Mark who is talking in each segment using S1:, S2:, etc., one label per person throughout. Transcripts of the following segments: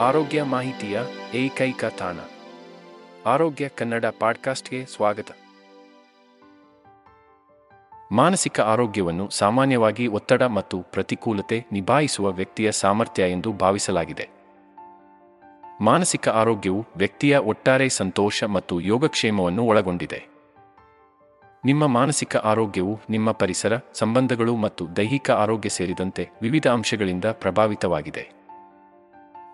S1: ಆರೋಗ್ಯ ಮಾಹಿತಿಯ ಏಕೈಕ ತಾಣ. ಆರೋಗ್ಯ ಕನ್ನಡ ಪಾಡ್ಕಾಸ್ಟ್ಗೆ ಸ್ವಾಗತ. ಮಾನಸಿಕ ಆರೋಗ್ಯವನ್ನು ಸಾಮಾನ್ಯವಾಗಿ ಒತ್ತಡ ಮತ್ತು ಪ್ರತಿಕೂಲತೆ ನಿಭಾಯಿಸುವ ವ್ಯಕ್ತಿಯ ಸಾಮರ್ಥ್ಯ ಎಂದು ಭಾವಿಸಲಾಗಿದೆ. ಮಾನಸಿಕ ಆರೋಗ್ಯವು ವ್ಯಕ್ತಿಯ ಒಟ್ಟಾರೆ ಸಂತೋಷ ಮತ್ತು ಯೋಗಕ್ಷೇಮವನ್ನು ಒಳಗೊಂಡಿದೆ. ನಿಮ್ಮ ಮಾನಸಿಕ ಆರೋಗ್ಯವು ನಿಮ್ಮ ಪರಿಸರ, ಸಂಬಂಧಗಳು ಮತ್ತು ದೈಹಿಕ ಆರೋಗ್ಯ ಸೇರಿದಂತೆ ವಿವಿಧ ಅಂಶಗಳಿಂದ ಪ್ರಭಾವಿತವಾಗಿದೆ.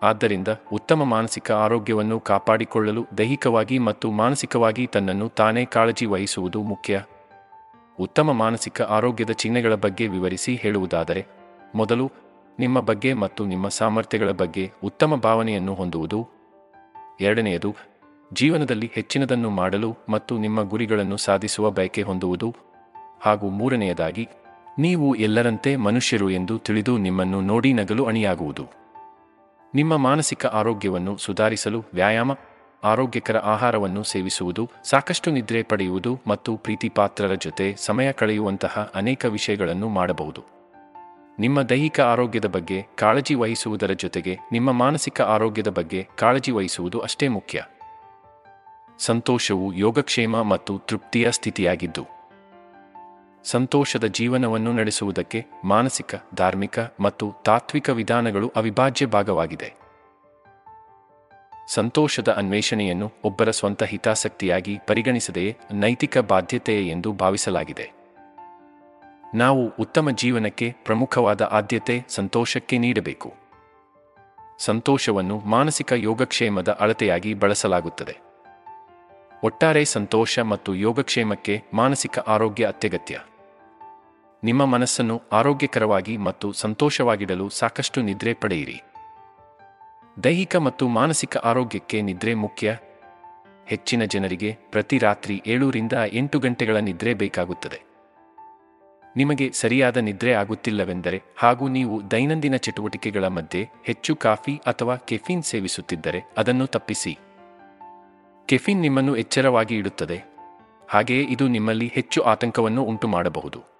S1: ಆದ್ದರಿಂದ ಉತ್ತಮ ಮಾನಸಿಕ ಆರೋಗ್ಯವನ್ನು ಕಾಪಾಡಿಕೊಳ್ಳಲು ದೈಹಿಕವಾಗಿ ಮತ್ತು ಮಾನಸಿಕವಾಗಿ ತನ್ನನ್ನು ತಾನೇ ಕಾಳಜಿ ವಹಿಸುವುದು ಮುಖ್ಯ. ಉತ್ತಮ ಮಾನಸಿಕ ಆರೋಗ್ಯದ ಚಿಹ್ನೆಗಳ ಬಗ್ಗೆ ವಿವರಿಸಿ ಹೇಳುವುದಾದರೆ, ಮೊದಲು ನಿಮ್ಮ ಬಗ್ಗೆ ಮತ್ತು ನಿಮ್ಮ ಸಾಮರ್ಥ್ಯಗಳ ಬಗ್ಗೆ ಉತ್ತಮ ಭಾವನೆಯನ್ನು ಹೊಂದುವುದು. ಎರಡನೆಯದು, ಜೀವನದಲ್ಲಿ ಹೆಚ್ಚಿನದನ್ನು ಮಾಡಲು ಮತ್ತು ನಿಮ್ಮ ಗುರಿಗಳನ್ನು ಸಾಧಿಸುವ ಬಯಕೆ ಹೊಂದುವುದು. ಹಾಗೂ ಮೂರನೆಯದಾಗಿ, ನೀವು ಎಲ್ಲರಂತೆ ಮನುಷ್ಯರು ಎಂದು ತಿಳಿದು ನಿಮ್ಮನ್ನು ನೋಡಿ ನಗಲು ಅಣಿಯಾಗುವುದು. ನಿಮ್ಮ ಮಾನಸಿಕ ಆರೋಗ್ಯವನ್ನು ಸುಧಾರಿಸಲು ವ್ಯಾಯಾಮ, ಆರೋಗ್ಯಕರ ಆಹಾರವನ್ನು ಸೇವಿಸುವುದು, ಸಾಕಷ್ಟು ನಿದ್ರೆ ಪಡೆಯುವುದು ಮತ್ತು ಪ್ರೀತಿಪಾತ್ರರ ಜೊತೆ ಸಮಯ ಕಳೆಯುವಂತಹ ಅನೇಕ ವಿಷಯಗಳನ್ನು ಮಾಡಬಹುದು. ನಿಮ್ಮ ದೈಹಿಕ ಆರೋಗ್ಯದ ಬಗ್ಗೆ ಕಾಳಜಿ ವಹಿಸುವುದರ ಜೊತೆಗೆ ನಿಮ್ಮ ಮಾನಸಿಕ ಆರೋಗ್ಯದ ಬಗ್ಗೆ ಕಾಳಜಿ ವಹಿಸುವುದು ಅಷ್ಟೇ ಮುಖ್ಯ. ಸಂತೋಷವು ಯೋಗಕ್ಷೇಮ ಮತ್ತು ತೃಪ್ತಿಯ ಸ್ಥಿತಿಯಾಗಿದ್ದು. ಸಂತೋಷದ ಜೀವನವನ್ನು ನಡೆಸುವುದಕ್ಕೆ ಮಾನಸಿಕ, ಧಾರ್ಮಿಕ ಮತ್ತು ತಾತ್ವಿಕ ವಿಧಾನಗಳು ಅವಿಭಾಜ್ಯ ಭಾಗವಾಗಿದೆ. ಸಂತೋಷದ ಅನ್ವೇಷಣೆಯನ್ನು ಒಬ್ಬರ ಸ್ವಂತ ಹಿತಾಸಕ್ತಿಯಾಗಿ ಪರಿಗಣಿಸದೆಯೇ ನೈತಿಕ ಬಾಧ್ಯತೆಯೇ ಎಂದು ಭಾವಿಸಲಾಗಿದೆ. ನಾವು ಉತ್ತಮ ಜೀವನಕ್ಕೆ ಪ್ರಮುಖವಾದ ಆದ್ಯತೆ ಸಂತೋಷಕ್ಕೆ ನೀಡಬೇಕು. ಸಂತೋಷವನ್ನು ಮಾನಸಿಕ ಯೋಗಕ್ಷೇಮದ ಅಳತೆಯಾಗಿ ಬಳಸಲಾಗುತ್ತದೆ. ಒಟ್ಟಾರೆ ಸಂತೋಷ ಮತ್ತು ಯೋಗಕ್ಷೇಮಕ್ಕೆ ಮಾನಸಿಕ ಆರೋಗ್ಯ ಅತ್ಯಗತ್ಯ. ನಿಮ್ಮ ಮನಸ್ಸನ್ನು ಆರೋಗ್ಯಕರವಾಗಿ ಮತ್ತು ಸಂತೋಷವಾಗಿಡಲು ಸಾಕಷ್ಟು ನಿದ್ರೆ ಪಡೆಯಿರಿ. ದೈಹಿಕ ಮತ್ತು ಮಾನಸಿಕ ಆರೋಗ್ಯಕ್ಕೆ ನಿದ್ರೆ ಮುಖ್ಯ. ಹೆಚ್ಚಿನ ಜನರಿಗೆ ಪ್ರತಿ ರಾತ್ರಿ ಏಳೂರಿಂದ ಎಂಟು ಗಂಟೆಗಳ ನಿದ್ರೆ ಬೇಕಾಗುತ್ತದೆ. ನಿಮಗೆ ಸರಿಯಾದ ನಿದ್ರೆ ಆಗುತ್ತಿಲ್ಲವೆಂದರೆ ಹಾಗೂ ನೀವು ದೈನಂದಿನ ಚಟುವಟಿಕೆಗಳ ಮಧ್ಯೆ ಹೆಚ್ಚು ಕಾಫಿ ಅಥವಾ ಕೆಫಿನ್ ಸೇವಿಸುತ್ತಿದ್ದರೆ ಅದನ್ನು ತಪ್ಪಿಸಿ. ಕೆಫಿನ್ ನಿಮ್ಮನ್ನು ಎಚ್ಚರವಾಗಿ ಇಡುತ್ತದೆ. ಹಾಗೆಯೇ ಇದು ನಿಮ್ಮಲ್ಲಿ ಹೆಚ್ಚು ಆತಂಕವನ್ನು ಉಂಟು ಮಾಡಬಹುದು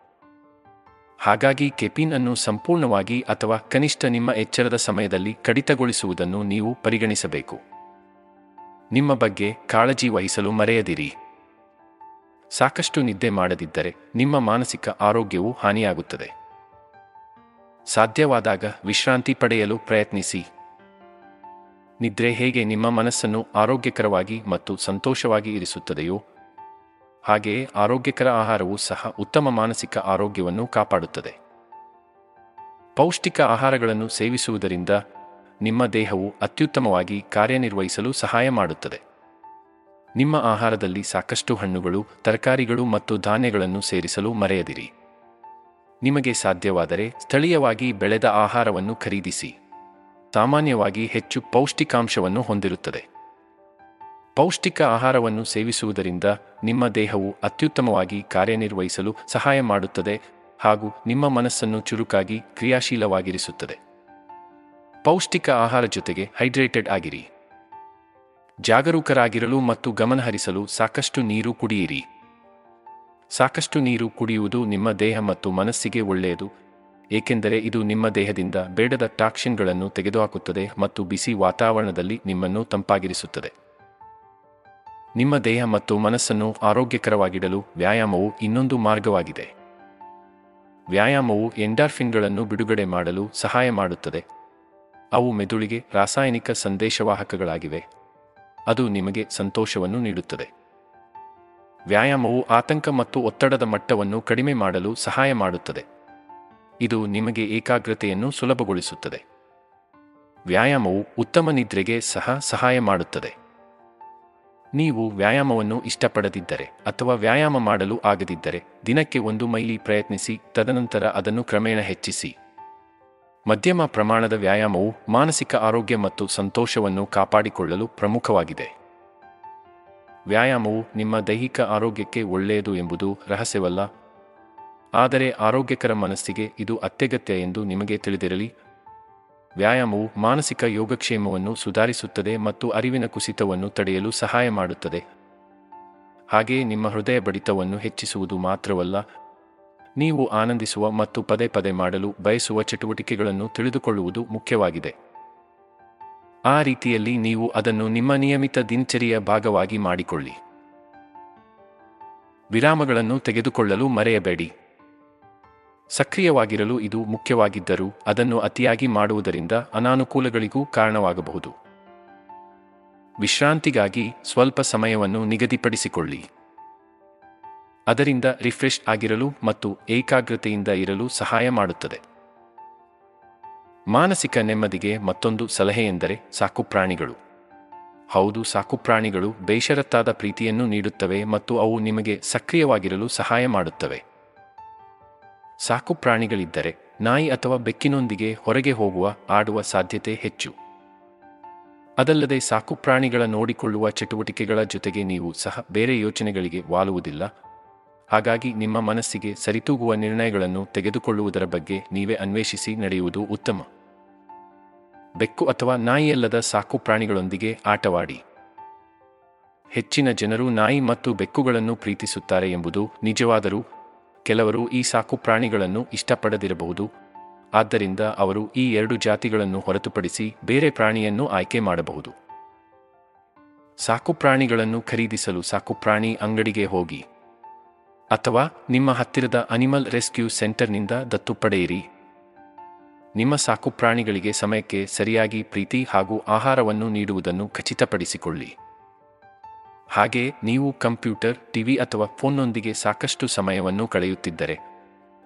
S1: ಹಾಗಾಗಿ ಕೆಪಿನ್ ಅನ್ನು ಸಂಪೂರ್ಣವಾಗಿ ಅಥವಾ ಕನಿಷ್ಠ ನಿಮ್ಮ ಎಚ್ಚರದ ಸಮಯದಲ್ಲಿ ಕಡಿತಗೊಳಿಸುವುದನ್ನು ನೀವು ಪರಿಗಣಿಸಬೇಕು. ನಿಮ್ಮ ಬಗ್ಗೆ ಕಾಳಜಿ ವಹಿಸಲು ಮರೆಯದಿರಿ. ಸಾಕಷ್ಟು ನಿದ್ದೆ ಮಾಡದಿದ್ದರೆ ನಿಮ್ಮ ಮಾನಸಿಕ ಆರೋಗ್ಯವು ಹಾನಿಯಾಗುತ್ತದೆ. ಸಾಧ್ಯವಾದಾಗ ವಿಶ್ರಾಂತಿ ಪಡೆಯಲು ಪ್ರಯತ್ನಿಸಿ. ನಿದ್ರೆ ಹೇಗೆ ನಿಮ್ಮ ಮನಸ್ಸನ್ನು ಆರೋಗ್ಯಕರವಾಗಿ ಮತ್ತು ಸಂತೋಷವಾಗಿ ಇರಿಸುತ್ತದೆಯೋ ಹಾಗೆಯೇ ಆರೋಗ್ಯಕರ ಆಹಾರವು ಸಹ ಉತ್ತಮ ಮಾನಸಿಕ ಆರೋಗ್ಯವನ್ನು ಕಾಪಾಡುತ್ತದೆ. ಪೌಷ್ಟಿಕ ಆಹಾರಗಳನ್ನು ಸೇವಿಸುವುದರಿಂದ ನಿಮ್ಮ ದೇಹವು ಅತ್ಯುತ್ತಮವಾಗಿ ಕಾರ್ಯನಿರ್ವಹಿಸಲು ಸಹಾಯ ಮಾಡುತ್ತದೆ. ನಿಮ್ಮ ಆಹಾರದಲ್ಲಿ ಸಾಕಷ್ಟು ಹಣ್ಣುಗಳು, ತರಕಾರಿಗಳು ಮತ್ತು ಧಾನ್ಯಗಳನ್ನು ಸೇರಿಸಲು ಮರೆಯದಿರಿ. ನಿಮಗೆ ಸಾಧ್ಯವಾದರೆ ಸ್ಥಳೀಯವಾಗಿ ಬೆಳೆದ ಆಹಾರವನ್ನು ಖರೀದಿಸಿ. ಸಾಮಾನ್ಯವಾಗಿ ಹೆಚ್ಚು ಪೌಷ್ಟಿಕಾಂಶವನ್ನು ಹೊಂದಿರುತ್ತದೆ. ಪೌಷ್ಟಿಕ ಆಹಾರವನ್ನು ಸೇವಿಸುವುದರಿಂದ ನಿಮ್ಮ ದೇಹವು ಅತ್ಯುತ್ತಮವಾಗಿ ಕಾರ್ಯನಿರ್ವಹಿಸಲು ಸಹಾಯ ಮಾಡುತ್ತದೆ ಹಾಗೂ ನಿಮ್ಮ ಮನಸ್ಸನ್ನು ಚುರುಕಾಗಿ ಕ್ರಿಯಾಶೀಲವಾಗಿರಿಸುತ್ತದೆ. ಪೌಷ್ಟಿಕ ಆಹಾರ ಜೊತೆಗೆ ಹೈಡ್ರೇಟೆಡ್ ಆಗಿರಿ. ಜಾಗರೂಕರಾಗಿರಲು ಮತ್ತು ಗಮನಹರಿಸಲು ಸಾಕಷ್ಟು ನೀರು ಕುಡಿಯಿರಿ. ಸಾಕಷ್ಟು ನೀರು ಕುಡಿಯುವುದು ನಿಮ್ಮ ದೇಹ ಮತ್ತು ಮನಸ್ಸಿಗೆ ಒಳ್ಳೆಯದು, ಏಕೆಂದರೆ ಇದು ನಿಮ್ಮ ದೇಹದಿಂದ ಬೇಡದ ಟಾಕ್ಸಿನ್ಗಳನ್ನು ತೆಗೆದುಹಾಕುತ್ತದೆ ಮತ್ತು ಬಿಸಿ ವಾತಾವರಣದಲ್ಲಿ ನಿಮ್ಮನ್ನು ತಂಪಾಗಿರಿಸುತ್ತದೆ. ನಿಮ್ಮ ದೇಹ ಮತ್ತು ಮನಸ್ಸನ್ನು ಆರೋಗ್ಯಕರವಾಗಿಡಲು ವ್ಯಾಯಾಮವು ಇನ್ನೊಂದು ಮಾರ್ಗವಾಗಿದೆ. ವ್ಯಾಯಾಮವು ಎಂಡಾರ್ಫಿನ್ಗಳನ್ನು ಬಿಡುಗಡೆ ಮಾಡಲು ಸಹಾಯ ಮಾಡುತ್ತದೆ. ಅವು ಮೆದುಳಿಗೆ ರಾಸಾಯನಿಕ ಸಂದೇಶವಾಹಕಗಳಾಗಿವೆ. ಅದು ನಿಮಗೆ ಸಂತೋಷವನ್ನು ನೀಡುತ್ತದೆ. ವ್ಯಾಯಾಮವು ಆತಂಕ ಮತ್ತು ಒತ್ತಡದ ಮಟ್ಟವನ್ನು ಕಡಿಮೆ ಮಾಡಲು ಸಹಾಯ ಮಾಡುತ್ತದೆ. ಇದು ನಿಮಗೆ ಏಕಾಗ್ರತೆಯನ್ನು ಸುಲಭಗೊಳಿಸುತ್ತದೆ. ವ್ಯಾಯಾಮವು ಉತ್ತಮ ನಿದ್ರೆಗೆ ಸಹ ಸಹಾಯ ಮಾಡುತ್ತದೆ. ನೀವು ವ್ಯಾಯಾಮವನ್ನು ಇಷ್ಟಪಡದಿದ್ದರೆ ಅಥವಾ ವ್ಯಾಯಾಮ ಮಾಡಲು ಆಗದಿದ್ದರೆ ದಿನಕ್ಕೆ ಒಂದು ಮೈಲಿ ಪ್ರಯತ್ನಿಸಿ, ತದನಂತರ ಅದನ್ನು ಕ್ರಮೇಣ ಹೆಚ್ಚಿಸಿ. ಮಧ್ಯಮ ಪ್ರಮಾಣದ ವ್ಯಾಯಾಮವು ಮಾನಸಿಕ ಆರೋಗ್ಯ ಮತ್ತು ಸಂತೋಷವನ್ನು ಕಾಪಾಡಿಕೊಳ್ಳಲು ಪ್ರಮುಖವಾಗಿದೆ. ವ್ಯಾಯಾಮವು ನಿಮ್ಮ ದೈಹಿಕ ಆರೋಗ್ಯಕ್ಕೆ ಒಳ್ಳೆಯದು ಎಂಬುದು ರಹಸ್ಯವಲ್ಲ. ಆದರೆ ಆರೋಗ್ಯಕರ ಮನಸ್ಸಿಗೆ ಇದು ಅತ್ಯಗತ್ಯ ಎಂದು ನಿಮಗೆ ತಿಳಿದಿರಲಿ. ವ್ಯಾಯಾಮವು ಮಾನಸಿಕ ಯೋಗಕ್ಷೇಮವನ್ನು ಸುಧಾರಿಸುತ್ತದೆ ಮತ್ತು ಅರಿವಿನ ಕುಸಿತವನ್ನು ತಡೆಯಲು ಸಹಾಯ ಮಾಡುತ್ತದೆ. ಹಾಗೆಯೇ ನಿಮ್ಮ ಹೃದಯ ಬಡಿತವನ್ನು ಹೆಚ್ಚಿಸುವುದು ಮಾತ್ರವಲ್ಲ, ನೀವು ಆನಂದಿಸುವ ಮತ್ತು ಪದೇ ಪದೇ ಮಾಡಲು ಬಯಸುವ ಚಟುವಟಿಕೆಗಳನ್ನು ತಿಳಿದುಕೊಳ್ಳುವುದು ಮುಖ್ಯವಾಗಿದೆ. ಆ ರೀತಿಯಲ್ಲಿ ನೀವು ಅದನ್ನು ನಿಮ್ಮ ನಿಯಮಿತ ದಿನಚರಿಯ ಭಾಗವಾಗಿ ಮಾಡಿಕೊಳ್ಳಿ. ವಿರಾಮಗಳನ್ನು ತೆಗೆದುಕೊಳ್ಳಲು ಮರೆಯಬೇಡಿ. ಸಕ್ರಿಯವಾಗಿರಲು ಇದು ಮುಖ್ಯವಾಗಿದ್ದರೂ ಅದನ್ನು ಅತಿಯಾಗಿ ಮಾಡುವುದರಿಂದ ಅನಾನುಕೂಲಗಳಿಗೂ ಕಾರಣವಾಗಬಹುದು. ವಿಶ್ರಾಂತಿಗಾಗಿ ಸ್ವಲ್ಪ ಸಮಯವನ್ನು ನಿಗದಿಪಡಿಸಿಕೊಳ್ಳಿ. ಅದರಿಂದ ರಿಫ್ರೆಶ್ ಆಗಿರಲು ಮತ್ತು ಏಕಾಗ್ರತೆಯಿಂದ ಇರಲು ಸಹಾಯ ಮಾಡುತ್ತದೆ. ಮಾನಸಿಕ ನೆಮ್ಮದಿಗೆ ಮತ್ತೊಂದು ಸಲಹೆಯೆಂದರೆ ಸಾಕುಪ್ರಾಣಿಗಳು. ಹೌದು, ಸಾಕುಪ್ರಾಣಿಗಳು ಬೇಷರತ್ತಾದ ಪ್ರೀತಿಯನ್ನು ನೀಡುತ್ತವೆ ಮತ್ತು ಅವು ನಿಮಗೆ ಸಕ್ರಿಯವಾಗಿರಲು ಸಹಾಯ ಮಾಡುತ್ತವೆ. ಸಾಕುಪ್ರಾಣಿಗಳಿದ್ದರೆ ನಾಯಿ ಅಥವಾ ಬೆಕ್ಕಿನೊಂದಿಗೆ ಹೊರಗೆ ಹೋಗುವ, ಆಡುವ ಸಾಧ್ಯತೆ ಹೆಚ್ಚು. ಅದಲ್ಲದೆ ಸಾಕುಪ್ರಾಣಿಗಳ ನೋಡಿಕೊಳ್ಳುವ ಚಟುವಟಿಕೆಗಳ ಜೊತೆಗೆ ನೀವು ಸಹ ಬೇರೆ ಯೋಚನೆಗಳಿಗೆ ವಾಲುವುದಿಲ್ಲ. ಹಾಗಾಗಿ ನಿಮ್ಮ ಮನಸ್ಸಿಗೆ ಸರಿತೂಗುವ ನಿರ್ಣಯಗಳನ್ನು ತೆಗೆದುಕೊಳ್ಳುವುದರ ಬಗ್ಗೆ ನೀವೇ ಅನ್ವೇಷಿಸಿ ನಡೆಯುವುದು ಉತ್ತಮ. ಬೆಕ್ಕು ಅಥವಾ ನಾಯಿಯಲ್ಲದ ಸಾಕು ಪ್ರಾಣಿಗಳೊಂದಿಗೆ ಆಟವಾಡಿ. ಹೆಚ್ಚಿನ ಜನರು ನಾಯಿ ಮತ್ತು ಬೆಕ್ಕುಗಳನ್ನು ಪ್ರೀತಿಸುತ್ತಾರೆ ಎಂಬುದು ನಿಜವಾದರೂ ಕೆಲವರು ಈ ಸಾಕು ಪ್ರಾಣಿಗಳನ್ನು ಇಷ್ಟಪಡದಿರಬಹುದು. ಆದ್ದರಿಂದ ಅವರು ಈ ಎರಡು ಜಾತಿಗಳನ್ನು ಹೊರತುಪಡಿಸಿ ಬೇರೆ ಪ್ರಾಣಿಯನ್ನು ಆಯ್ಕೆ ಮಾಡಬಹುದು. ಸಾಕುಪ್ರಾಣಿಗಳನ್ನು ಖರೀದಿಸಲು ಸಾಕುಪ್ರಾಣಿ ಅಂಗಡಿಗೆ ಹೋಗಿ. ಅಥವಾ ನಿಮ್ಮ ಹತ್ತಿರದ ಅನಿಮಲ್ ರೆಸ್ಕ್ಯೂ ಸೆಂಟರ್ನಿಂದ ದತ್ತು ಪಡೆಯಿರಿ. ನಿಮ್ಮ ಸಾಕುಪ್ರಾಣಿಗಳಿಗೆ ಸಮಯಕ್ಕೆ ಸರಿಯಾಗಿ ಪ್ರೀತಿ ಹಾಗೂ ಆಹಾರವನ್ನು ನೀಡುವುದನ್ನು ಖಚಿತಪಡಿಸಿಕೊಳ್ಳಿ. ಹಾಗೆ ನೀವು ಕಂಪ್ಯೂಟರ್, ಟಿವಿ ಅಥವಾ ಫೋನ್ನೊಂದಿಗೆ ಸಾಕಷ್ಟು ಸಮಯವನ್ನು ಕಳೆಯುತ್ತಿದ್ದರೆ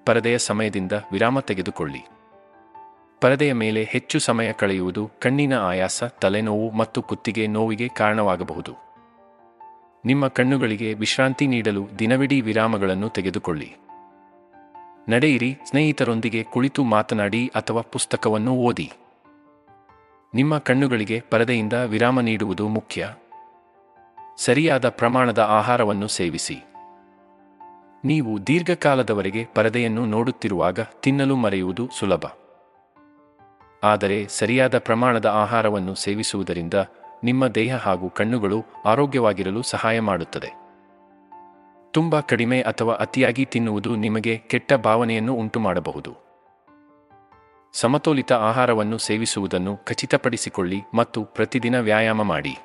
S1: ಪರದೆಯ ಸಮಯದಿಂದ ವಿರಾಮ ತೆಗೆದುಕೊಳ್ಳಿ. ಪರದೆಯ ಮೇಲೆ ಹೆಚ್ಚು ಸಮಯ ಕಳೆಯುವುದು ಕಣ್ಣಿನ ಆಯಾಸ, ತಲೆನೋವು ಮತ್ತು ಕುತ್ತಿಗೆ ನೋವಿಗೆ ಕಾರಣವಾಗಬಹುದು. ನಿಮ್ಮ ಕಣ್ಣುಗಳಿಗೆ ವಿಶ್ರಾಂತಿ ನೀಡಲು ದಿನವಿಡೀ ವಿರಾಮಗಳನ್ನು ತೆಗೆದುಕೊಳ್ಳಿ. ನಡೆಯಿರಿ, ಸ್ನೇಹಿತರೊಂದಿಗೆ ಕುಳಿತು ಮಾತನಾಡಿ ಅಥವಾ ಪುಸ್ತಕವನ್ನು ಓದಿ. ನಿಮ್ಮ ಕಣ್ಣುಗಳಿಗೆ ಪರದೆಯಿಂದ ವಿರಾಮ ನೀಡುವುದು ಮುಖ್ಯ. ಸರಿಯಾದ ಪ್ರಮಾಣದ ಆಹಾರವನ್ನು ಸೇವಿಸಿ. ನೀವು ದೀರ್ಘಕಾಲದವರೆಗೆ ಪರದೆಯನ್ನು ನೋಡುತ್ತಿರುವಾಗ ತಿನ್ನಲು ಮರೆಯುವುದು ಸುಲಭ. ಆದರೆ ಸರಿಯಾದ ಪ್ರಮಾಣದ ಆಹಾರವನ್ನು ಸೇವಿಸುವುದರಿಂದ ನಿಮ್ಮ ದೇಹ ಹಾಗೂ ಕಣ್ಣುಗಳು ಆರೋಗ್ಯವಾಗಿರಲು ಸಹಾಯ ಮಾಡುತ್ತದೆ. ತುಂಬ ಕಡಿಮೆ ಅಥವಾ ಅತಿಯಾಗಿ ತಿನ್ನುವುದು ನಿಮಗೆ ಕೆಟ್ಟ ಭಾವನೆಯನ್ನು ಉಂಟುಮಾಡಬಹುದು. ಸಮತೋಲಿತ ಆಹಾರವನ್ನು ಸೇವಿಸುವುದನ್ನು ಖಚಿತಪಡಿಸಿಕೊಳ್ಳಿ ಮತ್ತು ಪ್ರತಿದಿನ ವ್ಯಾಯಾಮ ಮಾಡಿ.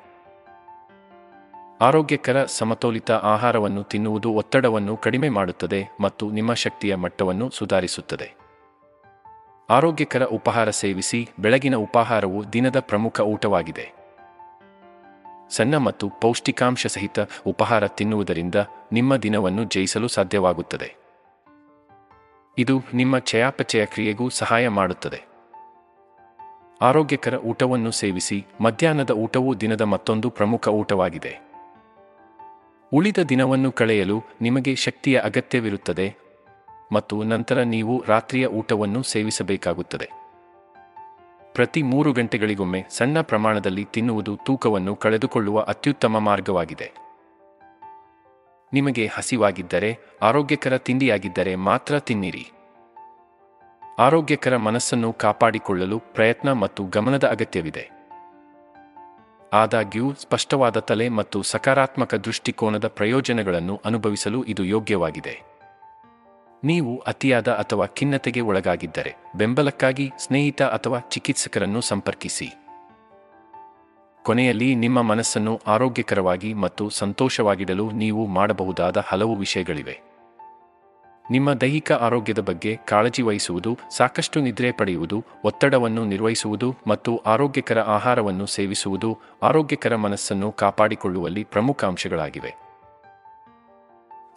S1: ಆರೋಗ್ಯಕರ ಸಮತೋಲಿತ ಆಹಾರವನ್ನು ತಿನ್ನುವುದು ಒತ್ತಡವನ್ನು ಕಡಿಮೆ ಮಾಡುತ್ತದೆ ಮತ್ತು ನಿಮ್ಮ ಶಕ್ತಿಯ ಮಟ್ಟವನ್ನು ಸುಧಾರಿಸುತ್ತದೆ. ಆರೋಗ್ಯಕರ ಉಪಹಾರ ಸೇವಿಸಿ ಬೆಳಗಿನ ಉಪಹಾರವು ದಿನದ ಪ್ರಮುಖ ಊಟವಾಗಿದೆ. ಸಣ್ಣ ಮತ್ತು ಪೌಷ್ಟಿಕಾಂಶ ಸಹಿತ ಉಪಹಾರ ತಿನ್ನುವುದರಿಂದ ನಿಮ್ಮ ದಿನವನ್ನು ಜಯಿಸಲು ಸಾಧ್ಯವಾಗುತ್ತದೆ. ಇದು ನಿಮ್ಮ ಚಯಾಪಚಯ ಕ್ರಿಯೆಗೂ ಸಹಾಯ ಮಾಡುತ್ತದೆ. ಆರೋಗ್ಯಕರ ಊಟವನ್ನು ಸೇವಿಸಿ ಮಧ್ಯಾಹ್ನದ ಊಟವು ದಿನದ ಮತ್ತೊಂದು ಪ್ರಮುಖ ಊಟವಾಗಿದೆ. ಉಳಿದ ದಿನವನ್ನು ಕಳೆಯಲು ನಿಮಗೆ ಶಕ್ತಿಯ ಅಗತ್ಯವಿರುತ್ತದೆ ಮತ್ತು ನಂತರ ನೀವು ರಾತ್ರಿಯ ಊಟವನ್ನು ಸೇವಿಸಬೇಕಾಗುತ್ತದೆ. ಪ್ರತಿ ಮೂರು ಗಂಟೆಗಳಿಗೊಮ್ಮೆ ಸಣ್ಣ ಪ್ರಮಾಣದಲ್ಲಿ ತಿನ್ನುವುದು ತೂಕವನ್ನು ಕಳೆದುಕೊಳ್ಳುವ ಅತ್ಯುತ್ತಮ ಮಾರ್ಗವಾಗಿದೆ. ನಿಮಗೆ ಹಸಿವಾಗಿದ್ದರೆ, ಆರೋಗ್ಯಕರ ತಿಂಡಿಯಾಗಿದ್ದರೆ ಮಾತ್ರ ತಿನ್ನಿರಿ. ಆರೋಗ್ಯಕರ ಮನಸ್ಸನ್ನು ಕಾಪಾಡಿಕೊಳ್ಳಲು ಪ್ರಯತ್ನ ಮತ್ತು ಗಮನದ ಅಗತ್ಯವಿದೆ. ಆದಾಗ್ಯೂ ಸ್ಪಷ್ಟವಾದ ತಲೆ ಮತ್ತು ಸಕಾರಾತ್ಮಕ ದೃಷ್ಟಿಕೋನದ ಪ್ರಯೋಜನಗಳನ್ನು ಅನುಭವಿಸಲು ಇದು ಯೋಗ್ಯವಾಗಿದೆ. ನೀವು ಅತಿಯಾದ ಅಥವಾ ಖಿನ್ನತೆಗೆ ಒಳಗಾಗಿದ್ದರೆ ಬೆಂಬಲಕ್ಕಾಗಿ ಸ್ನೇಹಿತ ಅಥವಾ ಚಿಕಿತ್ಸಕರನ್ನು ಸಂಪರ್ಕಿಸಿ. ಕೊನೆಯಲ್ಲಿ ನಿಮ್ಮ ಮನಸ್ಸನ್ನು ಆರೋಗ್ಯಕರವಾಗಿ ಮತ್ತು ಸಂತೋಷವಾಗಿಡಲು ನೀವು ಮಾಡಬಹುದಾದ ಹಲವು ವಿಷಯಗಳಿವೆ. ನಿಮ್ಮ ದೈಹಿಕ ಆರೋಗ್ಯದ ಬಗ್ಗೆ ಕಾಳಜಿ ವಹಿಸುವುದು, ಸಾಕಷ್ಟು ನಿದ್ರೆ ಪಡೆಯುವುದು, ಒತ್ತಡವನ್ನು ನಿರ್ವಹಿಸುವುದು ಮತ್ತು ಆರೋಗ್ಯಕರ ಆಹಾರವನ್ನು ಸೇವಿಸುವುದು ಆರೋಗ್ಯಕರ ಮನಸ್ಸನ್ನು ಕಾಪಾಡಿಕೊಳ್ಳುವಲ್ಲಿ ಪ್ರಮುಖ ಅಂಶಗಳಾಗಿವೆ.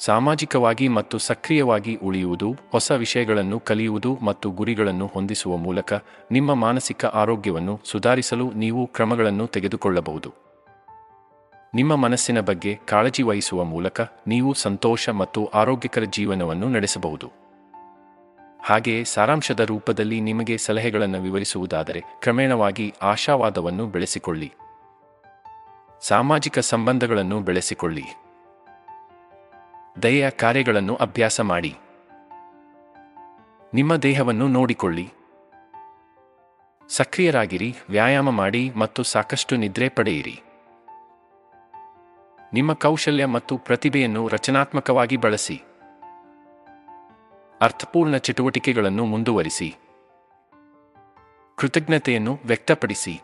S1: ಸಾಮಾಜಿಕವಾಗಿ ಮತ್ತು ಸಕ್ರಿಯವಾಗಿ ಉಳಿಯುವುದು, ಹೊಸ ವಿಷಯಗಳನ್ನು ಕಲಿಯುವುದು ಮತ್ತು ಗುರಿಗಳನ್ನು ಹೊಂದಿಸುವ ಮೂಲಕ ನಿಮ್ಮ ಮಾನಸಿಕ ಆರೋಗ್ಯವನ್ನು ಸುಧಾರಿಸಲು ನೀವು ಕ್ರಮಗಳನ್ನು ತೆಗೆದುಕೊಳ್ಳಬಹುದು. ನಿಮ್ಮ ಮನಸ್ಸಿನ ಬಗ್ಗೆ ಕಾಳಜಿ ವಹಿಸುವ ಮೂಲಕ ನೀವು ಸಂತೋಷ ಮತ್ತು ಆರೋಗ್ಯಕರ ಜೀವನವನ್ನು ನಡೆಸಬಹುದು. ಹಾಗೆಯೇ ಸಾರಾಂಶದ ರೂಪದಲ್ಲಿ ನಿಮಗೆ ಸಲಹೆಗಳನ್ನು ವಿವರಿಸುವುದಾದರೆ ಕ್ರಮೇಣವಾಗಿ ಆಶಾವಾದವನ್ನು ಬೆಳೆಸಿಕೊಳ್ಳಿ. ಸಾಮಾಜಿಕ ಸಂಬಂಧಗಳನ್ನು ಬೆಳೆಸಿಕೊಳ್ಳಿ. ದಯೆಯ ಕಾರ್ಯಗಳನ್ನು ಅಭ್ಯಾಸ ಮಾಡಿ. ನಿಮ್ಮ ದೇಹವನ್ನು ನೋಡಿಕೊಳ್ಳಿ. ಸಕ್ರಿಯರಾಗಿರಿ, ವ್ಯಾಯಾಮ ಮಾಡಿ ಮತ್ತು ಸಾಕಷ್ಟು ನಿದ್ರೆ ಪಡೆಯಿರಿ. ನಿಮ್ಮ ಕೌಶಲ್ಯ ಮತ್ತು ಪ್ರತಿಭೆಯನ್ನು ರಚನಾತ್ಮಕವಾಗಿ ಬಳಸಿ. ಅರ್ಥಪೂರ್ಣ ಚಟುವಟಿಕೆಗಳನ್ನು ಮುಂದುವರಿಸಿ. ಕೃತಜ್ಞತೆಯನ್ನು ವ್ಯಕ್ತಪಡಿಸಿ.